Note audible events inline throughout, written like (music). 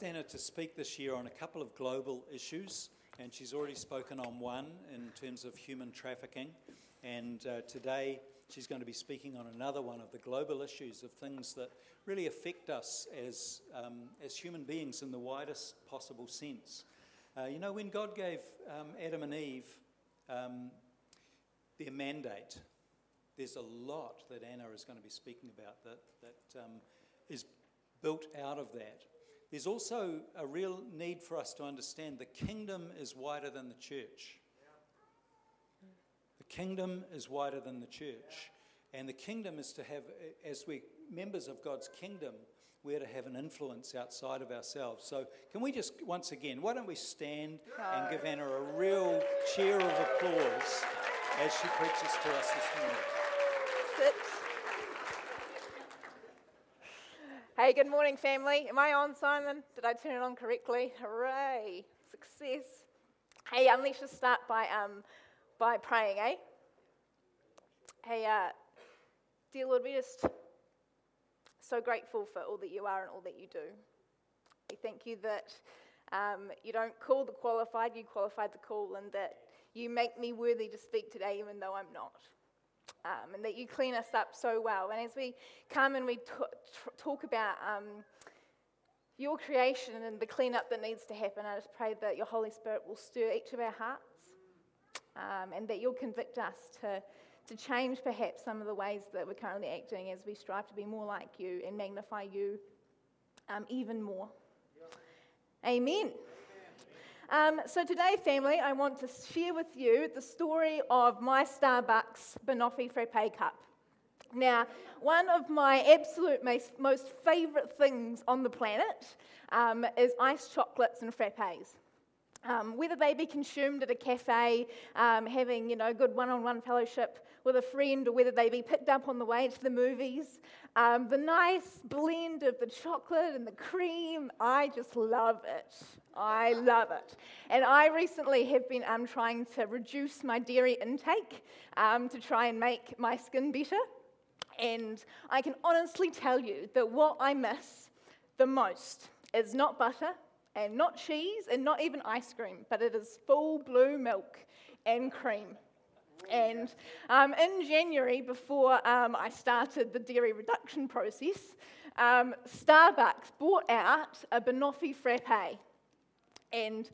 Anna to speak this year on a couple of global issues, and she's already spoken on one in terms of human trafficking. And uh, today she's going to be speaking on another one of the global issues of things that really affect us as, um, as human beings in the widest possible sense. Uh, you know, when God gave um, Adam and Eve um, their mandate, there's a lot that Anna is going to be speaking about that, that um, is built out of that. There's also a real need for us to understand the kingdom is wider than the church. The kingdom is wider than the church. And the kingdom is to have, as we members of God's kingdom, we're to have an influence outside of ourselves. So, can we just, once again, why don't we stand and give Anna a real cheer of applause as she preaches to us this morning? Sit. Hey, good morning, family. Am I on, Simon? Did I turn it on correctly? Hooray! Success. Hey, um, let's just start by, um, by praying, eh? Hey, uh, dear Lord, we're just so grateful for all that you are and all that you do. We thank you that um, you don't call the qualified, you qualified the call, and that you make me worthy to speak today even though I'm not um, and that you clean us up so well. And as we come and we t- t- talk about um, your creation and the cleanup that needs to happen, I just pray that your Holy Spirit will stir each of our hearts um, and that you'll convict us to, to change perhaps some of the ways that we're currently acting as we strive to be more like you and magnify you um, even more. Amen. Um, so, today, family, I want to share with you the story of my Starbucks Banoffee Frappe cup. Now, one of my absolute most, favourite things on the planet um, is iced chocolates and frappes. Um, whether they be consumed at a cafe, um, having you know good one-on-one fellowship with a friend, or whether they be picked up on the way to the movies, um, the nice blend of the chocolate and the cream, I just love it. I love it. And I recently have been um, trying to reduce my dairy intake um, to try and make my skin better. And I can honestly tell you that what I miss the most is not butter and not cheese and not even ice cream, but it is full blue milk and cream. And um, in January, before um, I started the dairy reduction process, um, Starbucks bought out a Banoffee Frappe and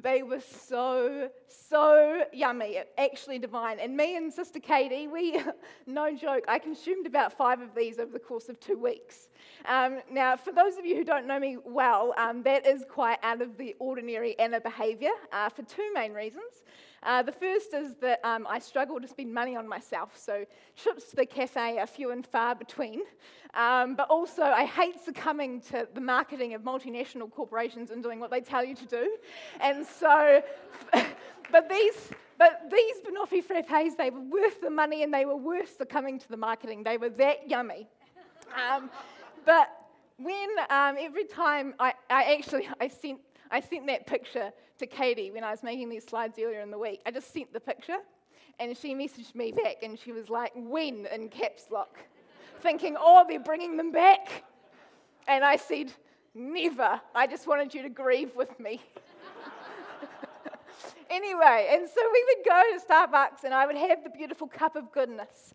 they were so, so yummy, actually divine. And me and Sister Katie, we, (laughs) no joke, I consumed about five of these over the course of two weeks. Um, now, for those of you who don't know me well, um, that is quite out of the ordinary Anna behaviour uh, for two main reasons. Uh, the first is that um, I struggle to spend money on myself, so trips to the cafe are few and far between. Um, but also, I hate succumbing to the marketing of multinational corporations and doing what they tell you to do. And so, (laughs) but these. But these Banoffee frappes, they were worth the money and they were worth succumbing to the marketing. They were that yummy. Um, but when um, every time I, I actually I sent I sent that picture to Katie when I was making these slides earlier in the week. I just sent the picture, and she messaged me back, and she was like, when in caps lock, thinking, oh, they're bringing them back. And I said, never. I just wanted you to grieve with me. (laughs) anyway, and so we would go to Starbucks, and I would have the beautiful cup of goodness.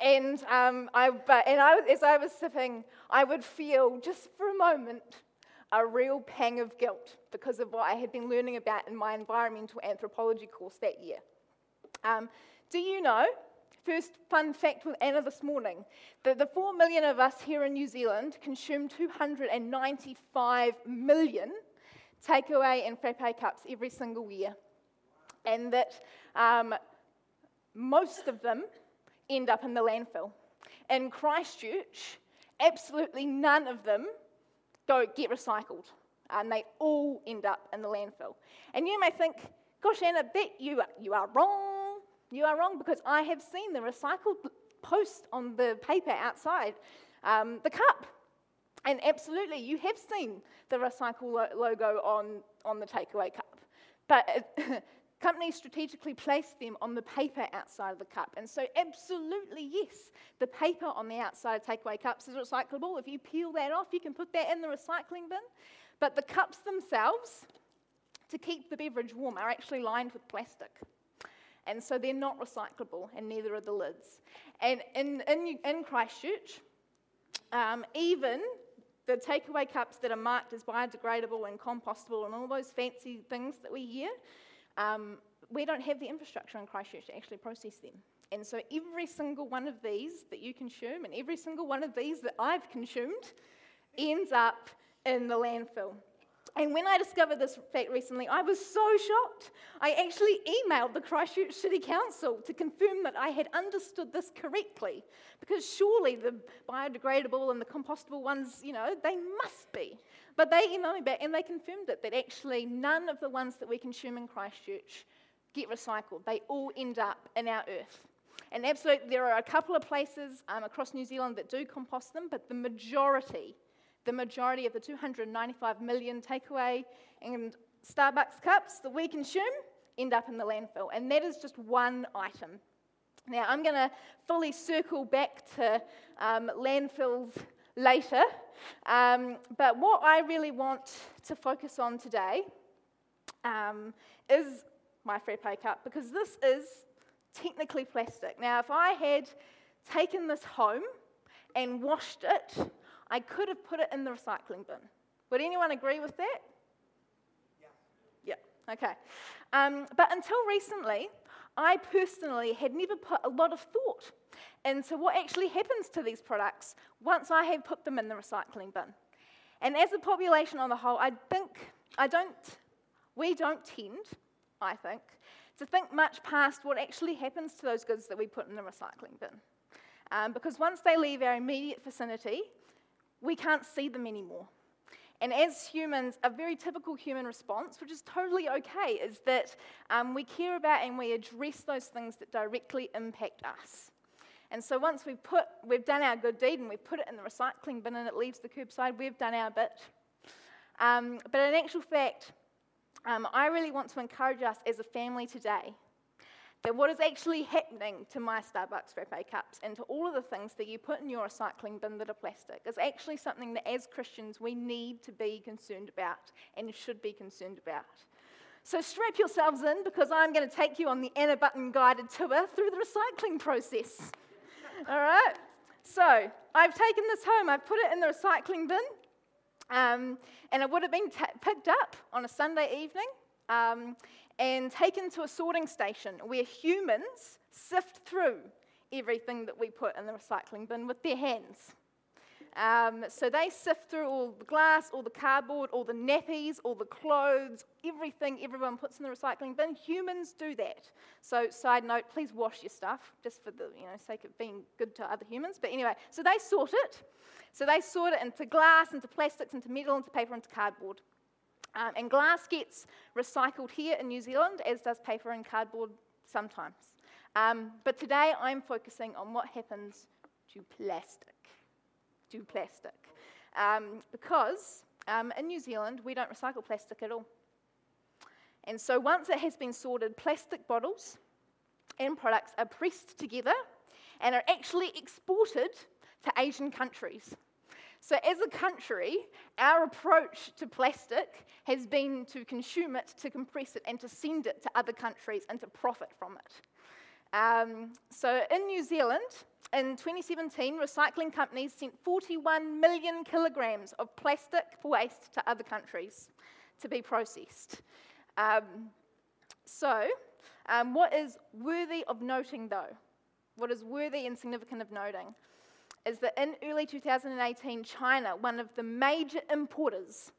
And, um, I, but, and I, as I was sipping, I would feel just for a moment a real pang of guilt because of what I had been learning about in my environmental anthropology course that year. Um, do you know, first fun fact with Anna this morning, that the 4 million of us here in New Zealand consume 295 million takeaway and frappe cups every single year. And that um, most of them end up in the landfill. In Christchurch, absolutely none of them don't get recycled, and they all end up in the landfill. And you may think, gosh, Anna, bet you are, you are wrong. You are wrong because I have seen the recycled post on the paper outside um, the cup. And absolutely, you have seen the recycle logo on, on the takeaway cup. But (laughs) Companies strategically place them on the paper outside of the cup. And so, absolutely, yes, the paper on the outside of takeaway cups is recyclable. If you peel that off, you can put that in the recycling bin. But the cups themselves, to keep the beverage warm, are actually lined with plastic. And so they're not recyclable, and neither are the lids. And in, in, in Christchurch, um, even the takeaway cups that are marked as biodegradable and compostable and all those fancy things that we hear, um, we don't have the infrastructure in Christchurch to actually process them. And so every single one of these that you consume and every single one of these that I've consumed ends up in the landfill. And when I discovered this fact recently, I was so shocked. I actually emailed the Christchurch City Council to confirm that I had understood this correctly. Because surely the biodegradable and the compostable ones, you know, they must be. But they emailed me back and they confirmed it that actually none of the ones that we consume in Christchurch get recycled. They all end up in our earth. And absolutely, there are a couple of places um, across New Zealand that do compost them, but the majority the majority of the 295 million takeaway and Starbucks cups that we consume end up in the landfill. And that is just one item. Now, I'm going to fully circle back to um, landfills later. Um, but what I really want to focus on today um, is my frappe cup because this is technically plastic. Now, if I had taken this home and washed it, I could have put it in the recycling bin. Would anyone agree with that? Yeah. Yeah, okay. Um, but until recently, I personally had never put a lot of thought into what actually happens to these products once I have put them in the recycling bin. And as a population on the whole, I think, I don't, we don't tend, I think, to think much past what actually happens to those goods that we put in the recycling bin. Um, because once they leave our immediate vicinity, we can't see them anymore. And as humans, a very typical human response, which is totally okay, is that um, we care about and we address those things that directly impact us. And so once we've, put, we've done our good deed and we've put it in the recycling bin and it leaves the curbside, we've done our bit. Um, but in actual fact, um, I really want to encourage us as a family today that what is actually happening to my Starbucks frappe cups and to all of the things that you put in your recycling bin that are plastic is actually something that as Christians we need to be concerned about and should be concerned about. So strap yourselves in because I'm going to take you on the Anna Button guided tour through the recycling process. (laughs) all right? So I've taken this home, I've put it in the recycling bin, um, and it would have been t- picked up on a Sunday evening. Um, and taken to a sorting station where humans sift through everything that we put in the recycling bin with their hands. Um, so they sift through all the glass, all the cardboard, all the nappies, all the clothes, everything everyone puts in the recycling bin. Humans do that. So, side note, please wash your stuff, just for the you know, sake of being good to other humans. But anyway, so they sort it. So they sort it into glass, into plastics, into metal, into paper, into cardboard. Um, and glass gets recycled here in New Zealand, as does paper and cardboard sometimes. Um, but today I'm focusing on what happens to plastic. To plastic. Um, because um, in New Zealand, we don't recycle plastic at all. And so once it has been sorted, plastic bottles and products are pressed together and are actually exported to Asian countries. So, as a country, our approach to plastic has been to consume it, to compress it, and to send it to other countries and to profit from it. Um, so, in New Zealand, in 2017, recycling companies sent 41 million kilograms of plastic waste to other countries to be processed. Um, so, um, what is worthy of noting though? What is worthy and significant of noting is that in early 2018, China, one of the major importers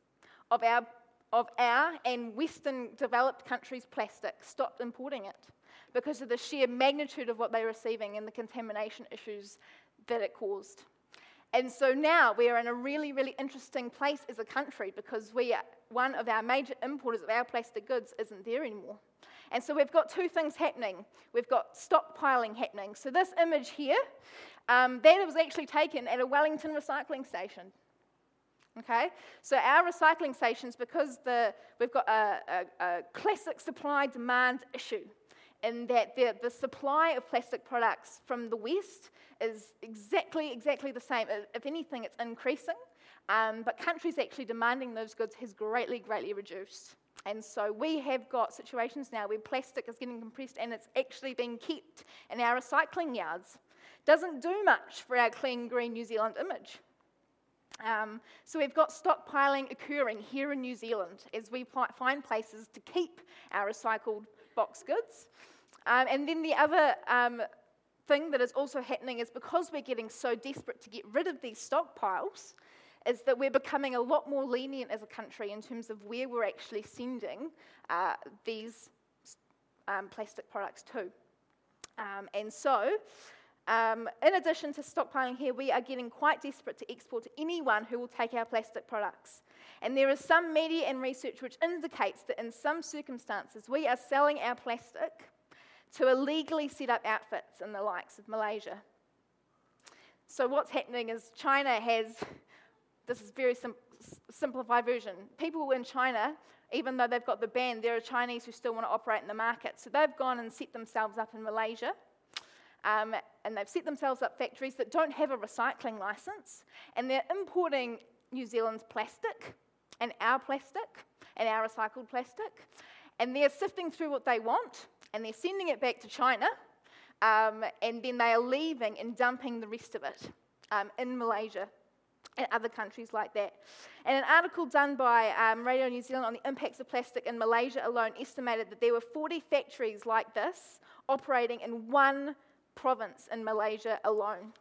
of our, of our and Western developed countries' plastic, stopped importing it because of the sheer magnitude of what they were receiving and the contamination issues that it caused. And so now we are in a really, really interesting place as a country because we are, one of our major importers of our plastic goods isn't there anymore. And so we've got two things happening. We've got stockpiling happening. So this image here um, that was actually taken at a Wellington recycling station. Okay, so our recycling stations, because the, we've got a, a, a classic supply demand issue, in that the, the supply of plastic products from the West is exactly, exactly the same. If anything, it's increasing. Um, but countries actually demanding those goods has greatly, greatly reduced. And so we have got situations now where plastic is getting compressed and it's actually being kept in our recycling yards. Doesn't do much for our clean, green New Zealand image. Um, so we've got stockpiling occurring here in New Zealand as we find places to keep our recycled box goods. Um, and then the other um, thing that is also happening is because we're getting so desperate to get rid of these stockpiles, is that we're becoming a lot more lenient as a country in terms of where we're actually sending uh, these um, plastic products to. Um, and so, um, in addition to stockpiling here, we are getting quite desperate to export to anyone who will take our plastic products. And there is some media and research which indicates that in some circumstances we are selling our plastic to illegally set up outfits in the likes of Malaysia. So, what's happening is China has this is very sim- simplified version. People in China, even though they've got the ban, there are Chinese who still want to operate in the market. So they've gone and set themselves up in Malaysia. Um, and they've set themselves up factories that don't have a recycling license, and they're importing New Zealand's plastic and our plastic and our recycled plastic, and they're sifting through what they want and they're sending it back to China, um, and then they are leaving and dumping the rest of it um, in Malaysia and other countries like that. And an article done by um, Radio New Zealand on the impacts of plastic in Malaysia alone estimated that there were 40 factories like this operating in one province in Malaysia alone.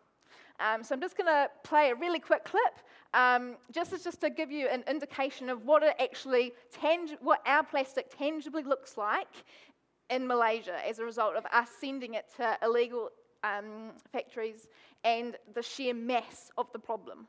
Um, so I'm just going to play a really quick clip, um, just as just to give you an indication of what it actually what our plastic tangibly looks like in Malaysia as a result of us sending it to illegal um, factories and the sheer mass of the problem.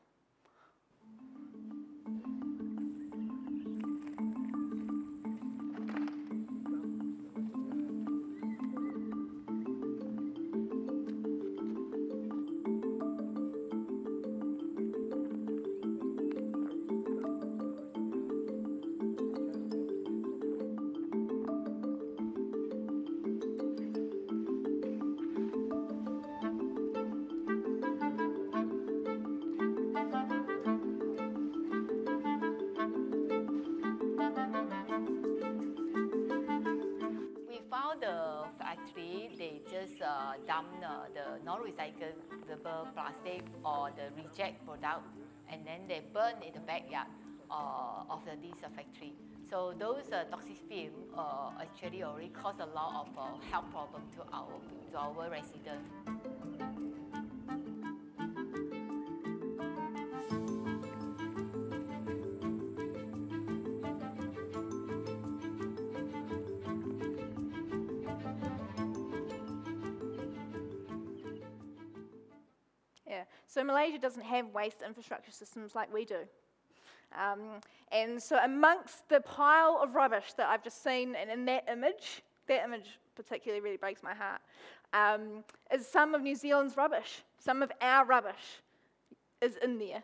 Plastic or the reject product, and then they burn in the backyard uh, of the, uh, factory. So those uh, toxic fumes uh, actually already cause a lot of uh, health problem to our to our residents. Malaysia doesn't have waste infrastructure systems like we do. Um, and so amongst the pile of rubbish that I've just seen and in that image, that image particularly really breaks my heart, um, is some of New Zealand's rubbish. Some of our rubbish is in there.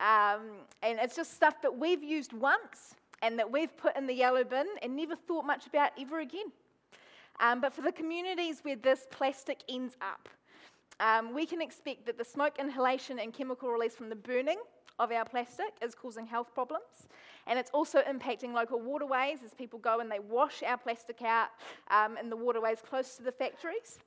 Um, and it's just stuff that we've used once and that we've put in the yellow bin and never thought much about ever again. Um, but for the communities where this plastic ends up, um, we can expect that the smoke inhalation and chemical release from the burning of our plastic is causing health problems. And it's also impacting local waterways as people go and they wash our plastic out um, in the waterways close to the factories.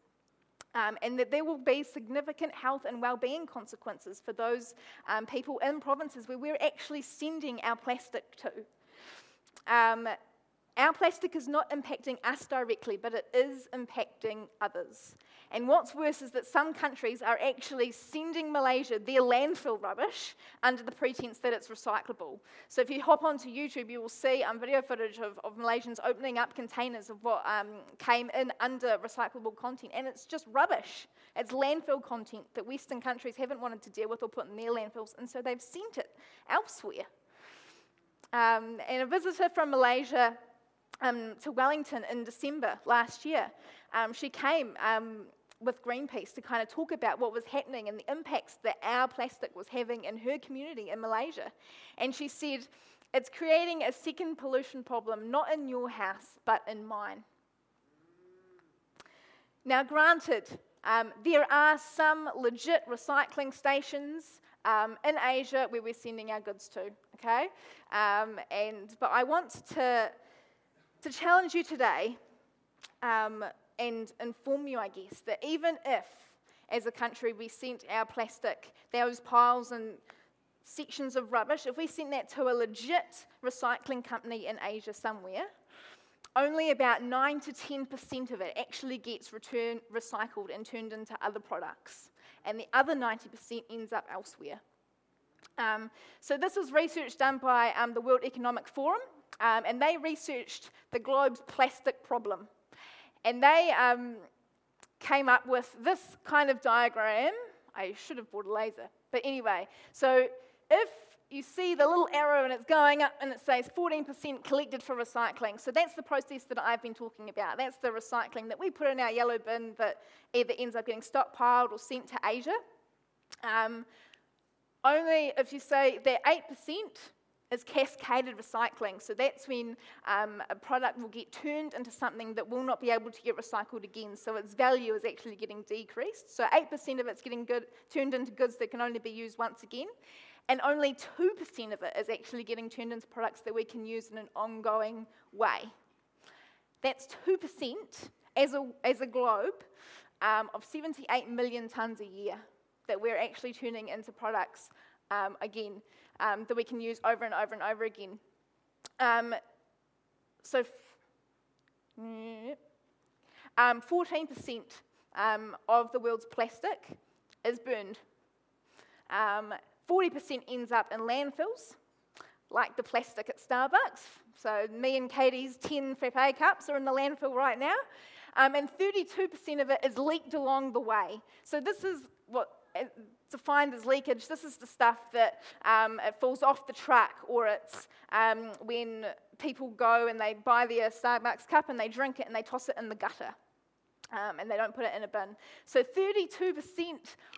Um, and that there will be significant health and well-being consequences for those um, people in provinces where we're actually sending our plastic to. Um, our plastic is not impacting us directly, but it is impacting others. And what's worse is that some countries are actually sending Malaysia their landfill rubbish under the pretense that it's recyclable. So if you hop onto YouTube, you will see um, video footage of, of Malaysians opening up containers of what um, came in under recyclable content, and it's just rubbish. It's landfill content that Western countries haven't wanted to deal with or put in their landfills, and so they've sent it elsewhere. Um, and a visitor from Malaysia um, to Wellington in December last year. Um, she came um, with Greenpeace to kind of talk about what was happening and the impacts that our plastic was having in her community in Malaysia. And she said, It's creating a second pollution problem, not in your house, but in mine. Now, granted, um, there are some legit recycling stations um, in Asia where we're sending our goods to. Okay, um, and but I want to to challenge you today um, and inform you, I guess, that even if as a country we sent our plastic, those piles and sections of rubbish, if we sent that to a legit recycling company in Asia somewhere, only about 9 to 10% of it actually gets returned, recycled and turned into other products. And the other 90% ends up elsewhere. Um, so, this was research done by um, the World Economic Forum, um, and they researched the globe's plastic problem. And they um, came up with this kind of diagram. I should have brought a laser. But anyway, so if you see the little arrow and it's going up and it says 14% collected for recycling. So that's the process that I've been talking about. That's the recycling that we put in our yellow bin that either ends up getting stockpiled or sent to Asia. Um, only if you say that 8% is cascaded recycling. So that's when um, a product will get turned into something that will not be able to get recycled again. So its value is actually getting decreased. So 8% of it's getting good, turned into goods that can only be used once again and only 2% of it is actually getting turned into products that we can use in an ongoing way. That's 2% as a, as a globe um, of 78 million tonnes a year that we're actually turning into products um, again um, that we can use over and over and over again. Um, so, f- 14% um, um, of the world's plastic is burned. Um, 40% ends up in landfills, like the plastic at Starbucks. So, me and Katie's 10 frappe cups are in the landfill right now. Um, and 32% of it is leaked along the way. So, this is what defined as leakage. This is the stuff that um, it falls off the truck, or it's um, when people go and they buy their Starbucks cup and they drink it and they toss it in the gutter um, and they don't put it in a bin. So 32%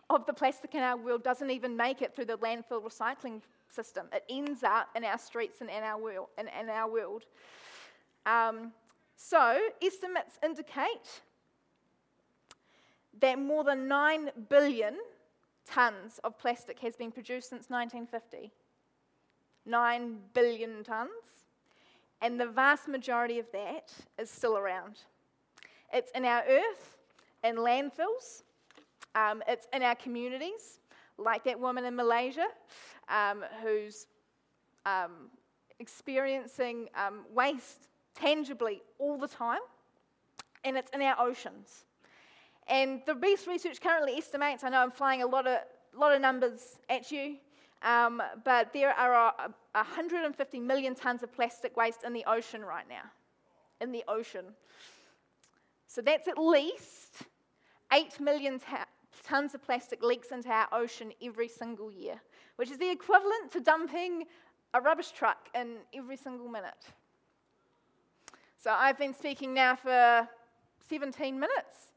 of the plastic in our world doesn't even make it through the landfill recycling system. It ends up in our streets and in our world. In, in our world. Um, so estimates indicate that more than 9 billion tonnes of plastic has been produced since 1950. 9 billion tonnes. And the vast majority of that is still around. It's in our earth, in landfills, um, it's in our communities, like that woman in Malaysia um, who's um, experiencing um, waste tangibly all the time, and it's in our oceans. And the best Research currently estimates, I know I'm flying a lot of, lot of numbers at you, um, but there are 150 million tonnes of plastic waste in the ocean right now. In the ocean. So that's at least 8 million tons of plastic leaks into our ocean every single year, which is the equivalent to dumping a rubbish truck in every single minute. So I've been speaking now for 17 minutes.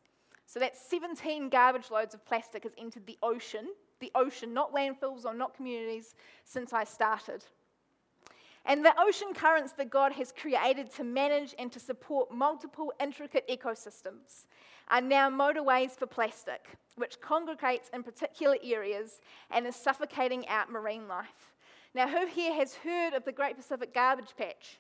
So that's 17 garbage loads of plastic has entered the ocean, the ocean, not landfills or not communities, since I started. And the ocean currents that God has created to manage and to support multiple intricate ecosystems are now motorways for plastic, which congregates in particular areas and is suffocating out marine life. Now, who here has heard of the Great Pacific Garbage Patch?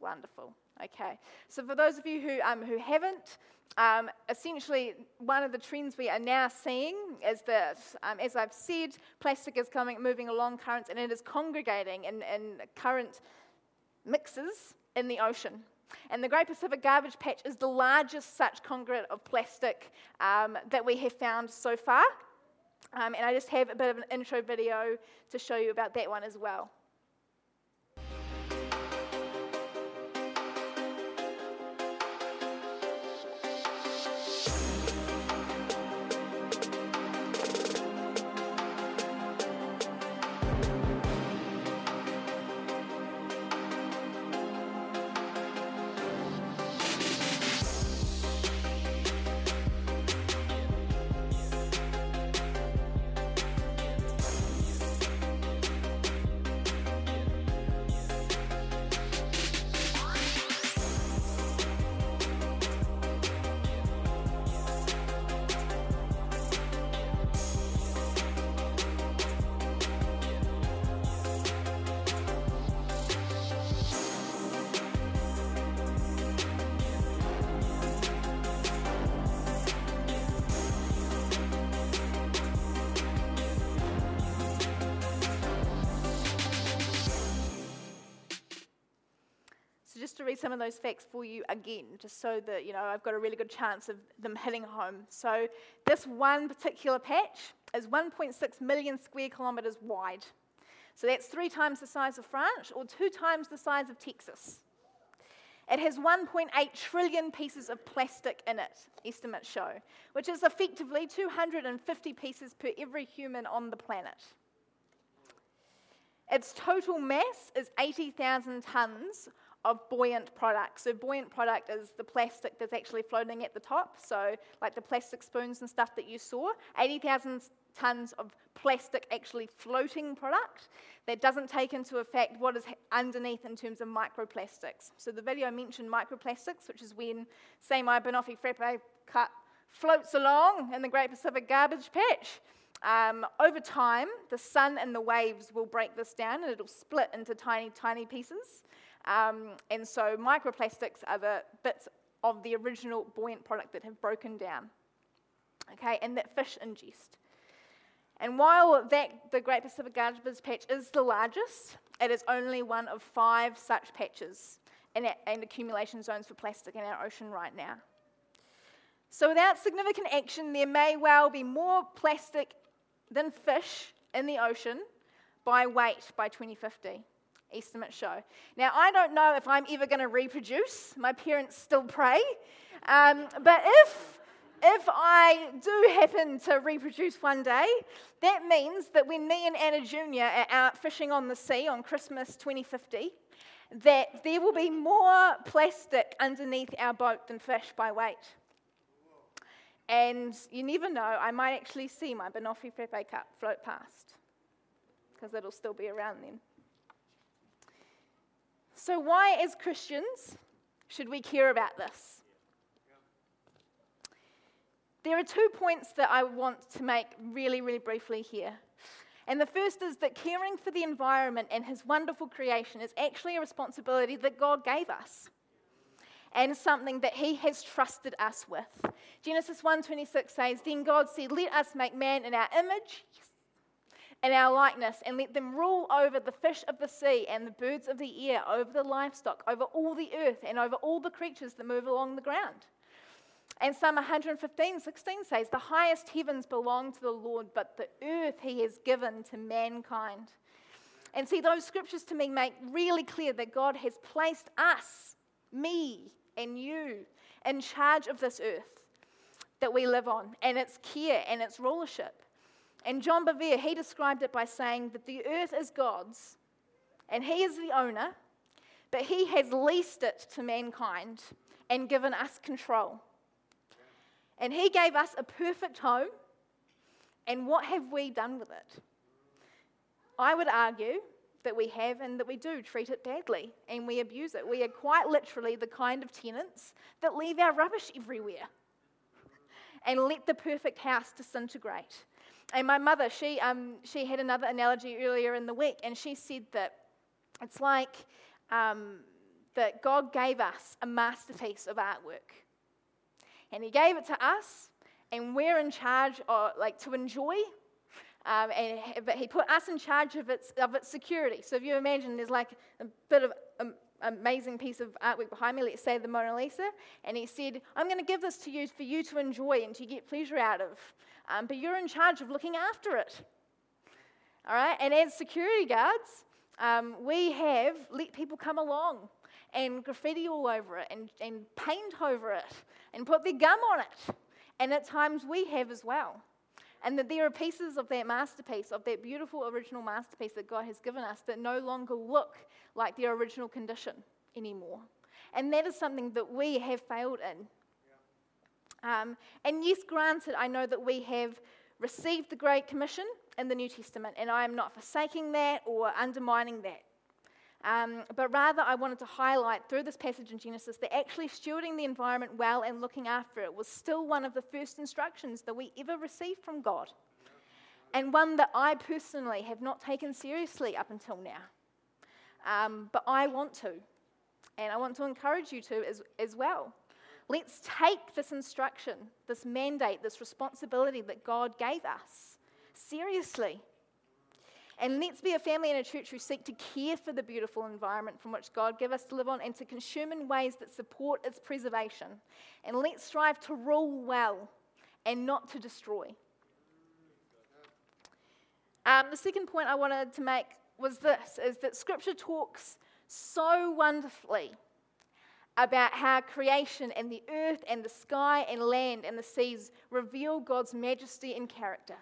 Wonderful. Okay. So, for those of you who, um, who haven't, um, essentially, one of the trends we are now seeing is that, um, as I've said, plastic is coming, moving along currents and it is congregating in, in current mixes in the ocean. And the Great Pacific Garbage Patch is the largest such congregate of plastic um, that we have found so far. Um, and I just have a bit of an intro video to show you about that one as well. Some of those facts for you again, just so that you know I've got a really good chance of them hitting home. So this one particular patch is 1.6 million square kilometres wide. So that's three times the size of France or two times the size of Texas. It has 1.8 trillion pieces of plastic in it, estimates show, which is effectively 250 pieces per every human on the planet. Its total mass is 80,000 tonnes of buoyant products. So, buoyant product is the plastic that's actually floating at the top. So, like the plastic spoons and stuff that you saw, 80,000 tonnes of plastic actually floating product that doesn't take into effect what is underneath in terms of microplastics. So the video mentioned microplastics, which is when, say, my Banoffee Frappe cup floats along in the Great Pacific Garbage Patch. Um, over time, the sun and the waves will break this down and it'll split into tiny, tiny pieces. Um, and so microplastics are the bits of the original buoyant product that have broken down. Okay, and that fish ingest. And while that, the Great Pacific Garbage Patch is the largest, it is only one of five such patches and, and accumulation zones for plastic in our ocean right now. So, without significant action, there may well be more plastic than fish in the ocean by weight by 2050. Estimates show. Now, I don't know if I'm ever going to reproduce. My parents still pray. Um, but if if I do happen to reproduce one day, that means that when me and Anna Jr. are out fishing on the sea on Christmas 2050, that there will be more plastic underneath our boat than fish by weight. And you never know, I might actually see my Banoffee Frappe cup float past, because it'll still be around then. So, why, as Christians, should we care about this? There are two points that I want to make really, really briefly here. And the first is that caring for the environment and his wonderful creation is actually a responsibility that God gave us and something that he has trusted us with. Genesis 1:26 says, "Then God said, let us make man in our image, in our likeness, and let them rule over the fish of the sea and the birds of the air, over the livestock, over all the earth, and over all the creatures that move along the ground." And Psalm 115, 16 says, The highest heavens belong to the Lord, but the earth he has given to mankind. And see, those scriptures to me make really clear that God has placed us, me and you, in charge of this earth that we live on, and its care and its rulership. And John Bevere, he described it by saying that the earth is God's, and he is the owner, but he has leased it to mankind and given us control. And He gave us a perfect home. And what have we done with it? I would argue that we have and that we do treat it badly and we abuse it. We are quite literally the kind of tenants that leave our rubbish everywhere and let the perfect house disintegrate. And my mother, she, um, she had another analogy earlier in the week, and she said that it's like um, that God gave us a masterpiece of artwork and He gave it to us, and we're in charge of, like, to enjoy. Um, and, but He put us in charge of its, of its security. So if you imagine there's like a bit of um, amazing piece of artwork behind me, let's say the Mona Lisa, and He said, I'm going to give this to you for you to enjoy and to get pleasure out of. Um, but you're in charge of looking after it. All right? And as security guards, um, we have let people come along and graffiti all over it and, and paint over it and put their gum on it. And at times we have as well. And that there are pieces of that masterpiece, of that beautiful original masterpiece that God has given us that no longer look like their original condition anymore. And that is something that we have failed in. Um, and yes, granted, I know that we have received the Great Commission in the New Testament, and I am not forsaking that or undermining that. Um, but rather, I wanted to highlight through this passage in Genesis that actually stewarding the environment well and looking after it was still one of the first instructions that we ever received from God, and one that I personally have not taken seriously up until now. Um, but I want to, and I want to encourage you to as, as well. Let's take this instruction, this mandate, this responsibility that God gave us seriously And let's be a family and a church who seek to care for the beautiful environment from which God gave us to live on and to consume in ways that support its preservation. And let's strive to rule well and not to destroy. Um, the second point I wanted to make was this is that scripture talks so wonderfully about how creation and the earth and the sky and land and the seas reveal God's majesty and character.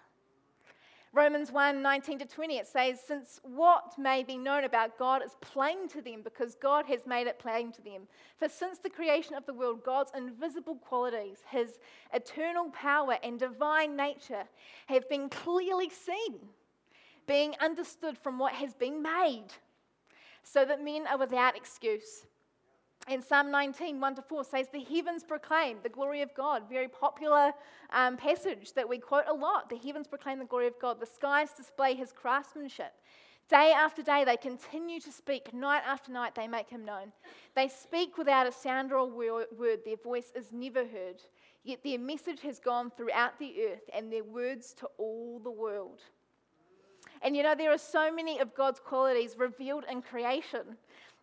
Romans 1 19 to 20, it says, Since what may be known about God is plain to them because God has made it plain to them. For since the creation of the world, God's invisible qualities, his eternal power and divine nature, have been clearly seen, being understood from what has been made, so that men are without excuse. And Psalm 19, 1 to 4 says, The heavens proclaim the glory of God. Very popular um, passage that we quote a lot. The heavens proclaim the glory of God. The skies display his craftsmanship. Day after day, they continue to speak. Night after night, they make him known. They speak without a sound or a word. Their voice is never heard. Yet their message has gone throughout the earth and their words to all the world. And you know, there are so many of God's qualities revealed in creation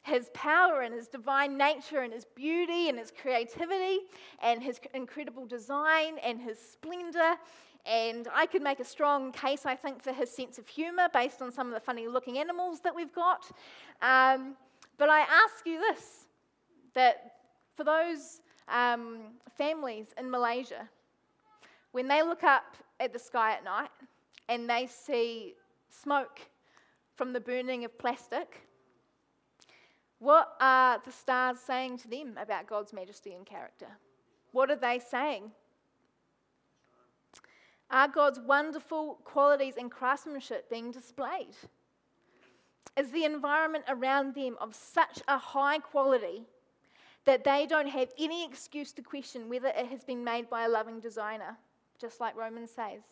his power and his divine nature and his beauty and his creativity and his incredible design and his splendor. And I could make a strong case, I think, for his sense of humor based on some of the funny looking animals that we've got. Um, but I ask you this that for those um, families in Malaysia, when they look up at the sky at night and they see smoke from the burning of plastic, what are the stars saying to them about God's majesty and character? What are they saying? Are God's wonderful qualities and craftsmanship being displayed? Is the environment around them of such a high quality that they don't have any excuse to question whether it has been made by a loving designer, just like Romans says?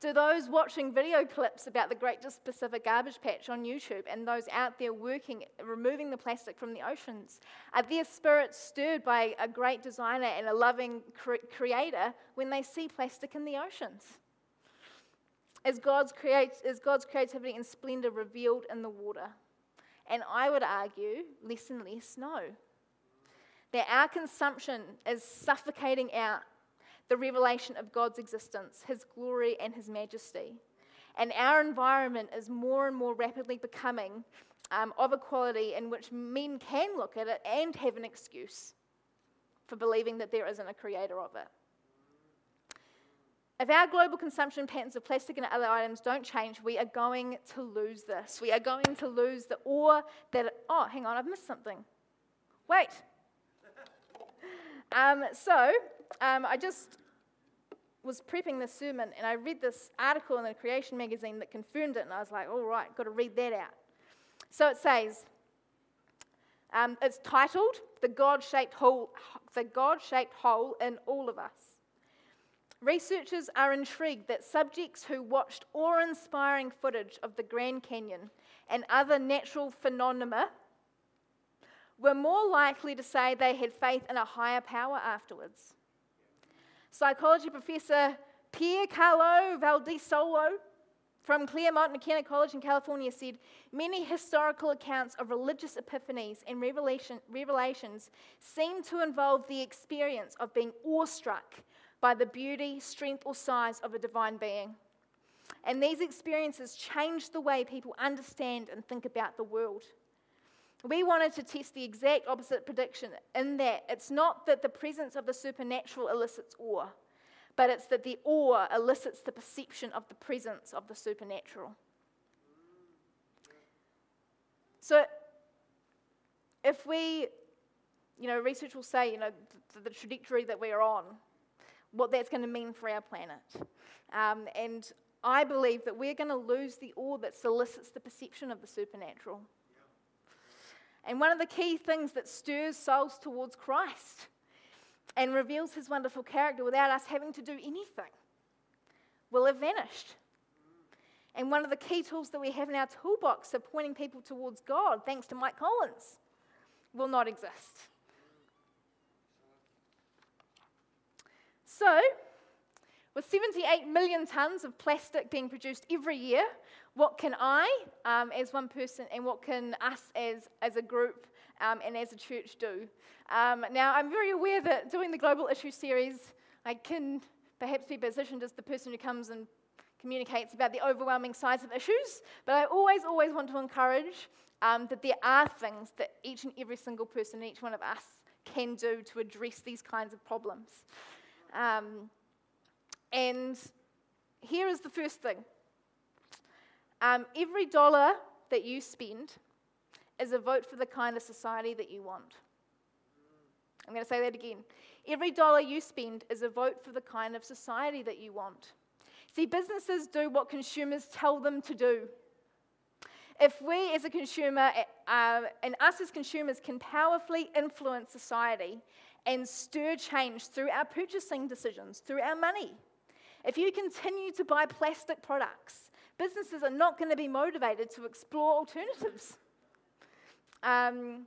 Do those watching video clips about the Great Pacific Garbage Patch on YouTube and those out there working, removing the plastic from the oceans, are their spirits stirred by a great designer and a loving cre- creator when they see plastic in the oceans? Is God's, create, is God's creativity and splendor revealed in the water? And I would argue, less and less no. That our consumption is suffocating out the revelation of God's existence, His glory, and His majesty. And our environment is more and more rapidly becoming um, of a quality in which men can look at it and have an excuse for believing that there isn't a creator of it. If our global consumption patterns of plastic and other items don't change, we are going to lose this. We are going to lose the awe that. oh, hang on, I've missed something. Wait. (laughs) Um, so, um, I just was prepping this sermon and I read this article in the Creation magazine that confirmed it, and I was like, all right, got to read that out. So it says, um, it's titled The God Shaped Hole, the God-shaped hole in All of Us. Researchers are intrigued that subjects who watched awe inspiring footage of the Grand Canyon and other natural phenomena were more likely to say they had faith in a higher power afterwards. Psychology professor Piercarlo Valdesolo from Claremont McKenna College in California said many historical accounts of religious epiphanies and revelation, revelations seem to involve the experience of being awestruck by the beauty, strength, or size of a divine being. And these experiences change the way people understand and think about the world. We wanted to test the exact opposite prediction in that it's not that the presence of the supernatural elicits awe, but it's that the awe elicits the perception of the presence of the supernatural. So, if we, you know, research will say, you know, the, the trajectory that we're on, what that's going to mean for our planet. Um, and I believe that we're going to lose the awe that solicits the perception of the supernatural. And one of the key things that stirs souls towards Christ and reveals his wonderful character without us having to do anything will have vanished. And one of the key tools that we have in our toolbox of pointing people towards God, thanks to Mike Collins, will not exist. So, With 78 million tonnes of plastic being produced every year, what can I, um, as one person, and what can us as, as a group um, and as a church do? Um, now, I'm very aware that doing the Global Issue series, I can perhaps be positioned as the person who comes and communicates about the overwhelming size of issues, but I always, always want to encourage um, that there are things that each and every single person, each one of us, can do to address these kinds of problems. Um, and here is the first thing um, every dollar that you spend is a vote for the kind of society that you want. I'm going to say that again. Every dollar you spend is a vote for the kind of society that you want. See, businesses do what consumers tell them to do. If we as a consumer uh, and us as consumers can powerfully influence society and stir change through our purchasing decisions, through our money, if you continue to buy plastic products, businesses are not going to be motivated to explore alternatives. Um,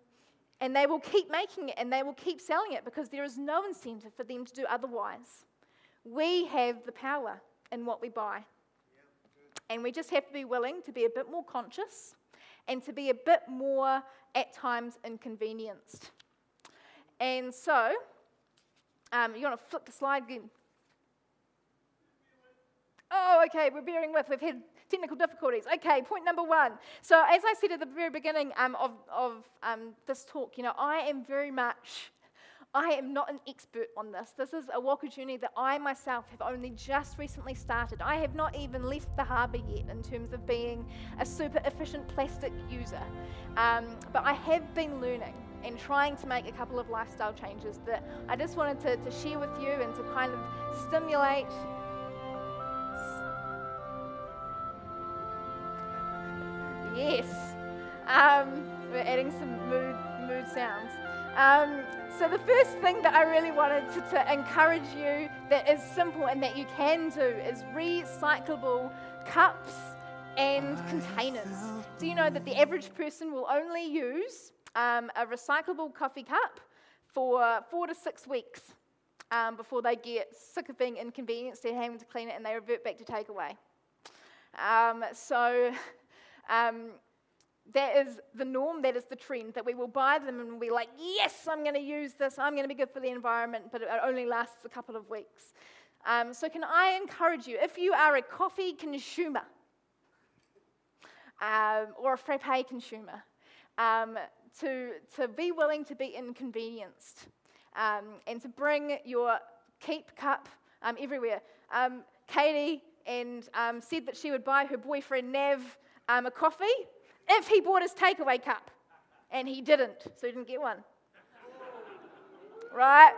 and they will keep making it and they will keep selling it because there is no incentive for them to do otherwise. We have the power in what we buy. And we just have to be willing to be a bit more conscious and to be a bit more, at times, inconvenienced. And so, um, you want to flip the slide again? Oh, okay, we're bearing with. We've had technical difficulties. Okay, point number one. So, as I said at the very beginning um, of, of um, this talk, you know, I am very much, I am not an expert on this. This is a walk of journey that I myself have only just recently started. I have not even left the harbour yet in terms of being a super efficient plastic user. Um, but I have been learning and trying to make a couple of lifestyle changes that I just wanted to, to share with you and to kind of stimulate Yes. Um, we're adding some mood, mood sounds. Um, so, the first thing that I really wanted to, to, encourage you that is simple and that you can do is recyclable cups and containers. Do you know that the average person will only use um, a recyclable coffee cup for four to six weeks um, before they get sick of being inconvenienced and having to clean it and they revert back to takeaway? Um, so, um, that is the norm, that is the trend, that we will buy them and we'll be like, yes, I'm going to use this, I'm going to be good for the environment, but it only lasts a couple of weeks. Um, so, can I encourage you, if you are a coffee consumer um, or a frappe consumer, um, to, to be willing to be inconvenienced um, and to bring your keep cup um, everywhere. Um, Katie and said that she would buy her boyfriend Nav um, a coffee if he bought his takeaway cup. And he didn't, so he didn't get one. right?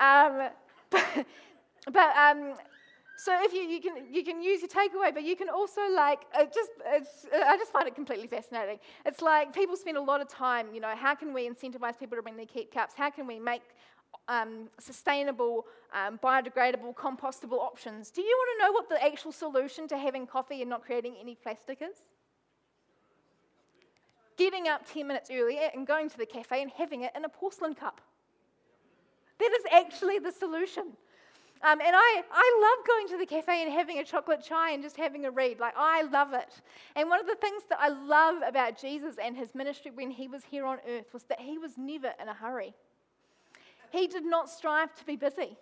Um, (laughs) but, um, so if you, you, can, you can use your takeaway, but you can also like, it just, I just find it completely fascinating. It's like people spend a lot of time, you know, how can we incentivize people to bring their keep cups? How can we make um, sustainable, um, biodegradable, compostable options. Do you want to know what the actual solution to having coffee and not creating any plastic is? Getting up 10 minutes earlier and going to the cafe and having it in a porcelain cup. That is actually the solution. Um, and I, I love going to the cafe and having a chocolate chai and just having a read. Like, I love it. And one of the things that I love about Jesus and his ministry when he was here on earth was that he was never in a hurry. He did not strive to be busy.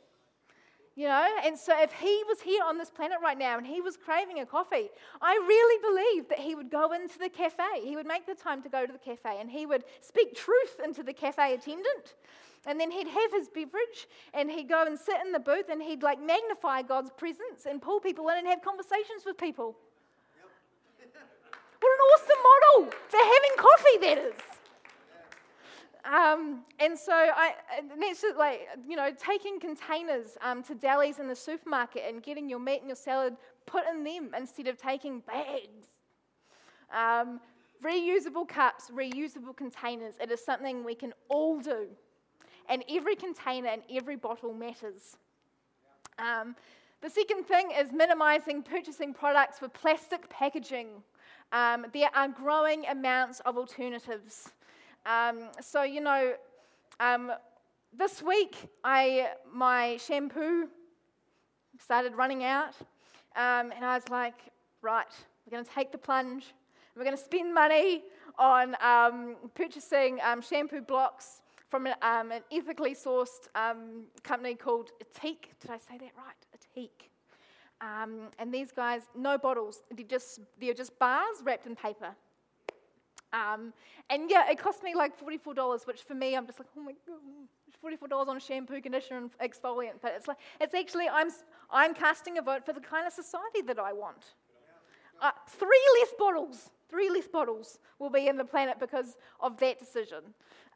You know, and so if he was here on this planet right now and he was craving a coffee, I really believe that he would go into the cafe. He would make the time to go to the cafe and he would speak truth into the cafe attendant. And then he'd have his beverage and he'd go and sit in the booth and he'd like magnify God's presence and pull people in and have conversations with people. Yep. what an awesome model for having coffee, that is. Um, and so I, that's just like, you know, taking containers um, to delis in the supermarket and getting your meat and your salad put in them instead of taking bags. Um, reusable cups, reusable containers, it is something we can all do. And every container and every bottle matters. Um, the second thing is minimizing purchasing products with plastic packaging. Um, there are growing amounts of alternatives. Um, so, you know, um, this week, I, my shampoo started running out. Um, and I was like, right, we're going to take the plunge. We're going to spend money on um, purchasing um, shampoo blocks from an, um, an ethically sourced company called Ethique. Did I say that right? Ethique. Um, and these guys, no bottles, they're just, they're just bars wrapped in paper. Um, and yeah, it cost me like $44, which for me, I'm just like, oh my God, $44 on shampoo, conditioner, and exfoliant. But it's like, it's actually, I'm, I'm casting a vote for the kind of society that I want. Uh, three less bottles, three less bottles will be in the planet because of that decision.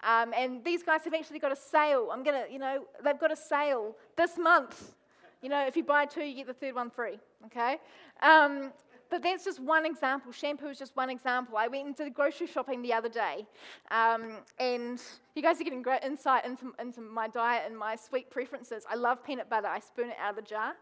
Um, and these guys have actually got a sale. I'm going to, you know, they've got a sale this month. You know, if you buy two, you get the third one free, okay? Um, but that's just one example. Shampoo is just one example. I went into the grocery shopping the other day, um, and you guys are getting great insight into, into my diet and my sweet preferences. I love peanut butter. I spoon it out of the jar.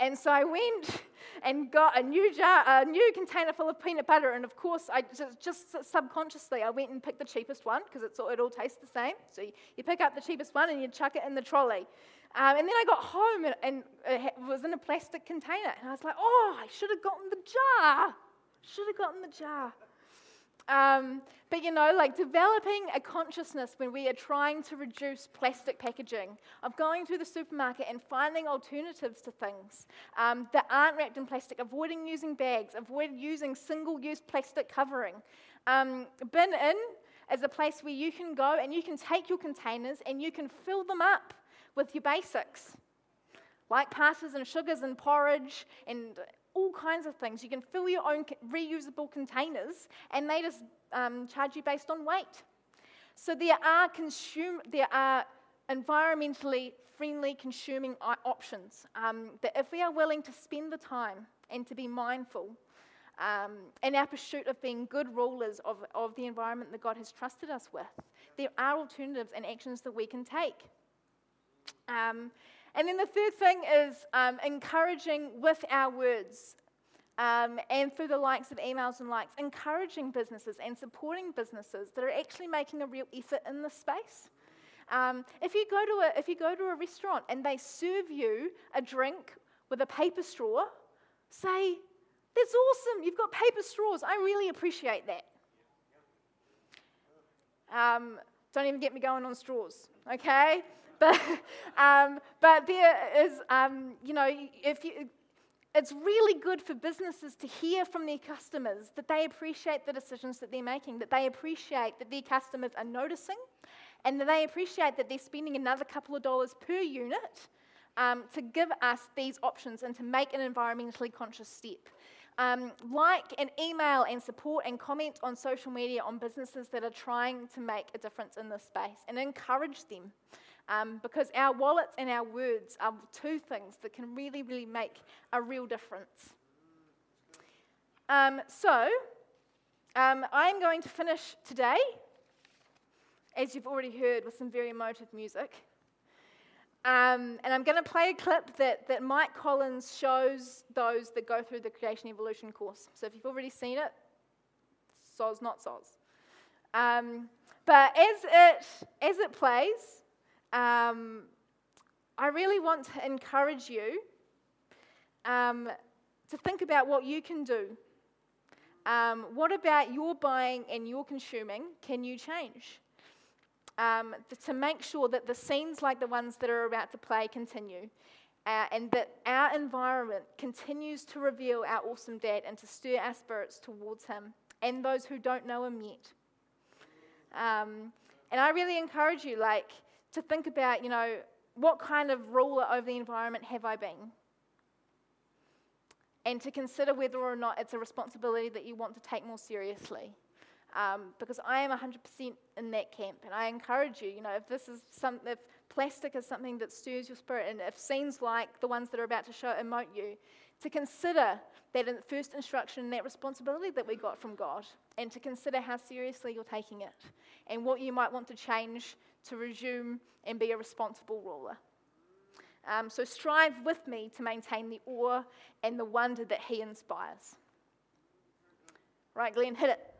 And so I went (laughs) and got a new jar, a new container full of peanut butter. And of course, I just, just subconsciously, I went and picked the cheapest one because it all tastes the same. So you, you pick up the cheapest one and you chuck it in the trolley. Um, and then I got home and, and, it was in a plastic container. And I was like, oh, I should have gotten the jar. Should have gotten the jar. Um, but you know, like developing a consciousness when we are trying to reduce plastic packaging, of going through the supermarket and finding alternatives to things um, that aren't wrapped in plastic, avoiding using bags, avoid using single use plastic covering. Um, Bin Inn is a place where you can go and you can take your containers and you can fill them up with your basics, like pastas and sugars and porridge and all kinds of things. You can fill your own reusable containers, and they just um, charge you based on weight. So there are consume, there are environmentally friendly consuming options um, that if we are willing to spend the time and to be mindful um, in our pursuit of being good rulers of, of the environment that God has trusted us with, there are alternatives and actions that we can take. Um, and then the third thing is um, encouraging with our words um, and through the likes of emails and likes, encouraging businesses and supporting businesses that are actually making a real effort in this space. Um, if, you go to a, if you go to a restaurant and they serve you a drink with a paper straw, say, That's awesome, you've got paper straws. I really appreciate that. Um, don't even get me going on straws, okay? But, (laughs) um, but there is, um, you know, if you, it's really good for businesses to hear from their customers that they appreciate the decisions that they're making, that they appreciate that their customers are noticing, and that they appreciate that they're spending another couple of dollars per unit um, to give us these options and to make an environmentally conscious step. Um, like and email and support and comment on social media on businesses that are trying to make a difference in this space and encourage them. Um, because our wallets and our words are two things that can really, really make a real difference. Um, so, um, I'm going to finish today, as you've already heard, with some very emotive music. Um, and I'm going to play a clip that, that Mike Collins shows those that go through the Creation Evolution course. So if you've already seen it, soz, not soz. Um, but as it, as it plays, um, I really want to encourage you um, to think about what you can do. Um, what about your buying and your consuming can you change? Um, to make sure that the scenes like the ones that are about to play continue. Uh, and that our environment continues to reveal our awesome dad and to stir our spirits towards him and those who don't know him yet. Um, and I really encourage you, like, to think about, you know, what kind of ruler over the environment have I been? And to consider whether or not it's a responsibility that you want to take more seriously. Um, because I am 100% in that camp, and I encourage you. You know, if this is some, if plastic is something that stirs your spirit, and if scenes like the ones that are about to show emote you, to consider that first instruction, and that responsibility that we got from God, and to consider how seriously you're taking it, and what you might want to change to resume and be a responsible ruler. Um, so strive with me to maintain the awe and the wonder that he inspires. Right, Glenn, hit it.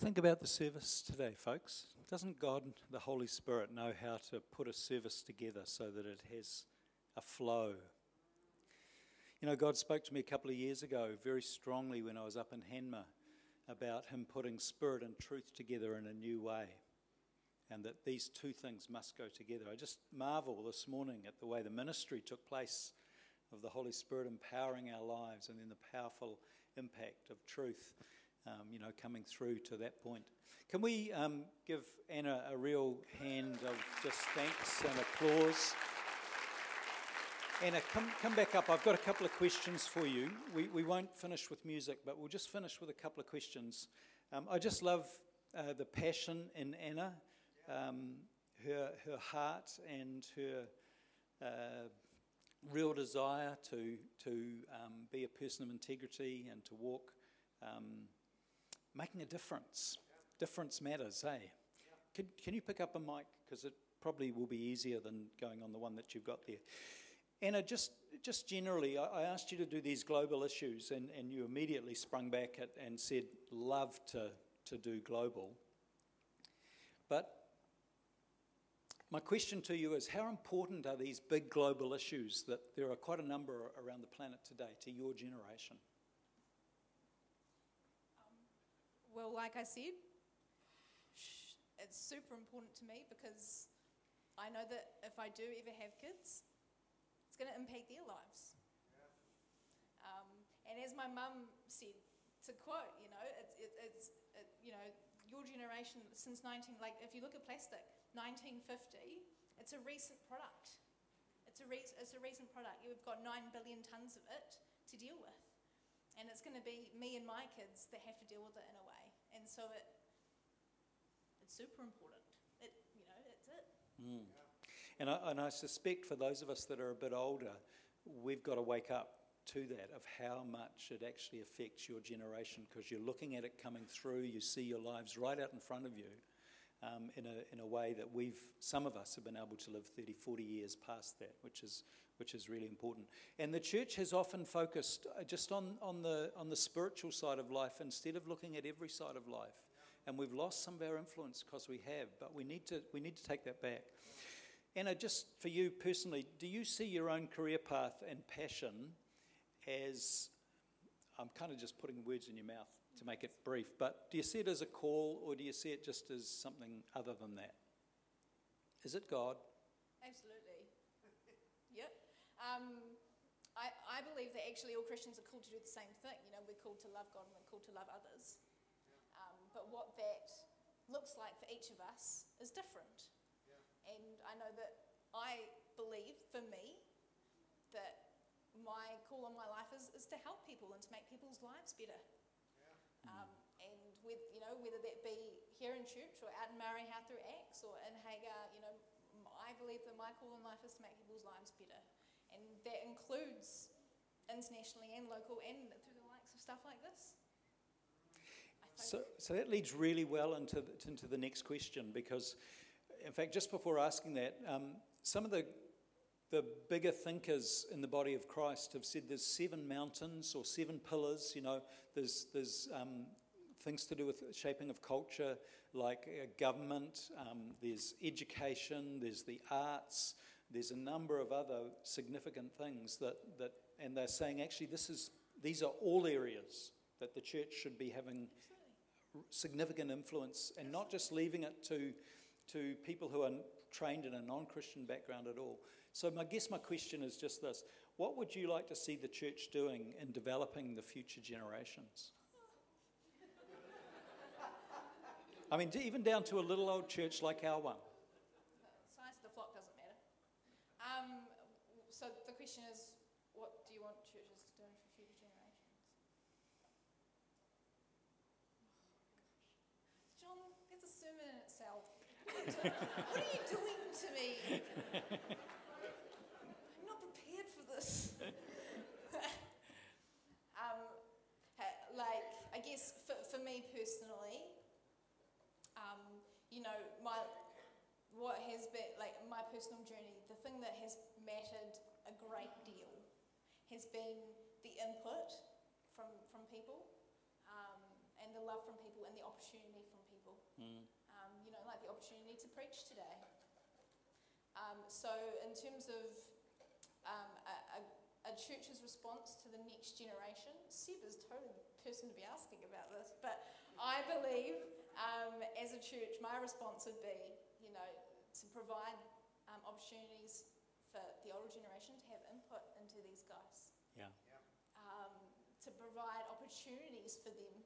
Think about the service today, folks. Doesn't God, the Holy Spirit, know how to put a service together so that it has a flow? You know, God spoke to me a couple of years ago very strongly when I was up in Hanmer about Him putting spirit and truth together in a new way, and that these two things must go together. I just marvel this morning at the way the ministry took place of the Holy Spirit empowering our lives and then the powerful impact of truth um, you know, coming through to that point. Can we um, give Anna a real hand of just thanks and applause? Anna, come, come back up. I've got a couple of questions for you. We, we won't finish with music, but we'll just finish with a couple of questions. Um, I just love uh, the passion in Anna, um, her, her heart and her uh, real desire to, to um, be a person of integrity and to walk um, making a difference. Difference matters, hey? Can, can you pick up a mic? Because it probably will be easier than going on the one that you've got there. Anna, just, just generally, I, I asked you to do these global issues, and, and you immediately sprung back at, and said, love to, to do global. But my question to you is how important are these big global issues that there are quite a number around the planet today to your generation? Well, like I said, it's super important to me because I know that if I do ever have kids, it's going to impact their lives. Um, and as my mum said, to quote, you know, it's, it, it's it, you know, your generation since 19, like if you look at plastic, 1950, it's a recent product. It's a, re- it's a recent product. You've got 9 billion tonnes of it to deal with. And it's going to be me and my kids that have to deal with it in a way. And so it, it's super important. It, you know, that's it. And I, and I suspect for those of us that are a bit older, we've got to wake up to that of how much it actually affects your generation because you're looking at it coming through, you see your lives right out in front of you um, in, a, in a way that we've, some of us have been able to live 30, 40 years past that, which is, which is really important. And the church has often focused uh, just on, on, the, on the spiritual side of life instead of looking at every side of life. And we've lost some of our influence because we have, but we need, to, we need to take that back. Anna, just for you personally, do you see your own career path and passion as I'm kind of just putting words in your mouth to make it brief, but do you see it as a call or do you see it just as something other than that? Is it God? Absolutely. Um, I, I believe that actually all Christians are called to do the same thing. You know, we're called to love God and we're called to love others. Um, but what that looks like for each of us is different. And I know that I believe, for me, that my call on my life is, is to help people and to make people's lives better. Um, and with, you know, whether that be here in church or out in Marihau through Acts or in Hagar, you know, I believe that my call in life is to make people's lives better. That includes internationally and local and through the likes of stuff like this. So, so that leads really well into the, into the next question because, in fact, just before asking that, um, some of the the bigger thinkers in the body of Christ have said there's seven mountains or seven pillars. You know, there's there's um, things to do with shaping of culture, like uh, government. Um, there's education. There's the arts. There's a number of other significant things that that, and they're saying actually this is these are all areas that the church should be having significant influence and not just leaving it to, to people who are trained in a non Christian background at all. So, I guess my question is just this What would you like to see the church doing in developing the future generations? I mean, even down to a little old church like our one. Size of the flock doesn't matter. Um, so the question is, what do you want churches to do for future generations? John, that's a sermon in itself. What are you doing to me? I'm not prepared for this. (laughs) um, like, I guess for, for me personally, um, you know, my what has been like my personal journey, the thing that has mattered great deal has been the input from from people, um, and the love from people, and the opportunity from people. Um, you know, like the opportunity to preach today. Um, so, in terms of um, a, a, a church's response to the next generation, Seb is totally the person to be asking about this, but I believe um, as a church, my response would be, you know, to provide um, opportunities for the older generation to have input into these guys, Yeah. um, to provide opportunities for them,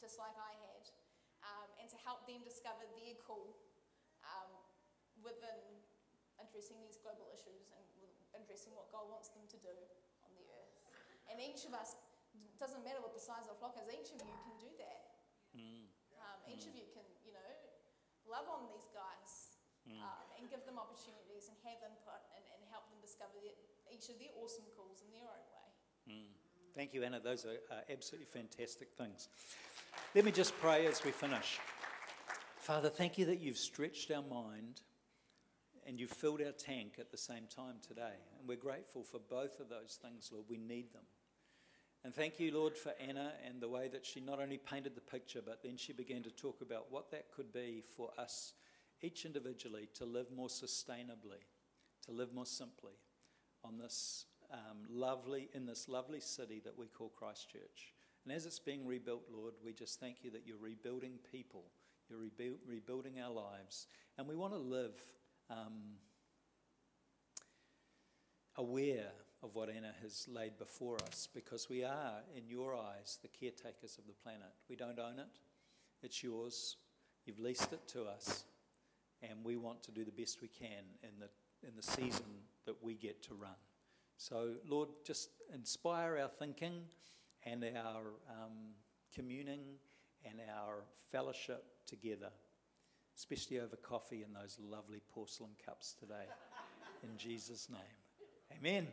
just like I had, um, and to help them discover their call um, within addressing these global issues and addressing what God wants them to do on the earth. And each of us, doesn't matter what the size of the flock is, each of you can do that. Um, each of you can, you know, love on these guys um, and give them opportunities and have input and, and help them discover their, each of their awesome calls in their own way. Thank you, Anna. Those are uh, absolutely fantastic things. Let me just pray as we finish. Father, thank you that you've stretched our mind and you've filled our tank at the same time today. And we're grateful for both of those things, Lord. We need them. And thank you, Lord, for Anna and the way that she not only painted the picture, but then she began to talk about what that could be for us, each individually, to live more sustainably, to live more simply on this um, lovely, in this lovely city that we call Christchurch. And as it's being rebuilt, Lord, we just thank you that you're rebuilding people, you're rebu- rebuilding our lives, and we want to live um, aware of what Anna has laid before us because we are, in your eyes, the caretakers of the planet. We don't own it, it's yours. You've leased it to us, and we want to do the best we can in the, in the season that we get to run. So, Lord, just inspire our thinking and our um, communing and our fellowship together, especially over coffee in those lovely porcelain cups today. In Jesus' name. Amen.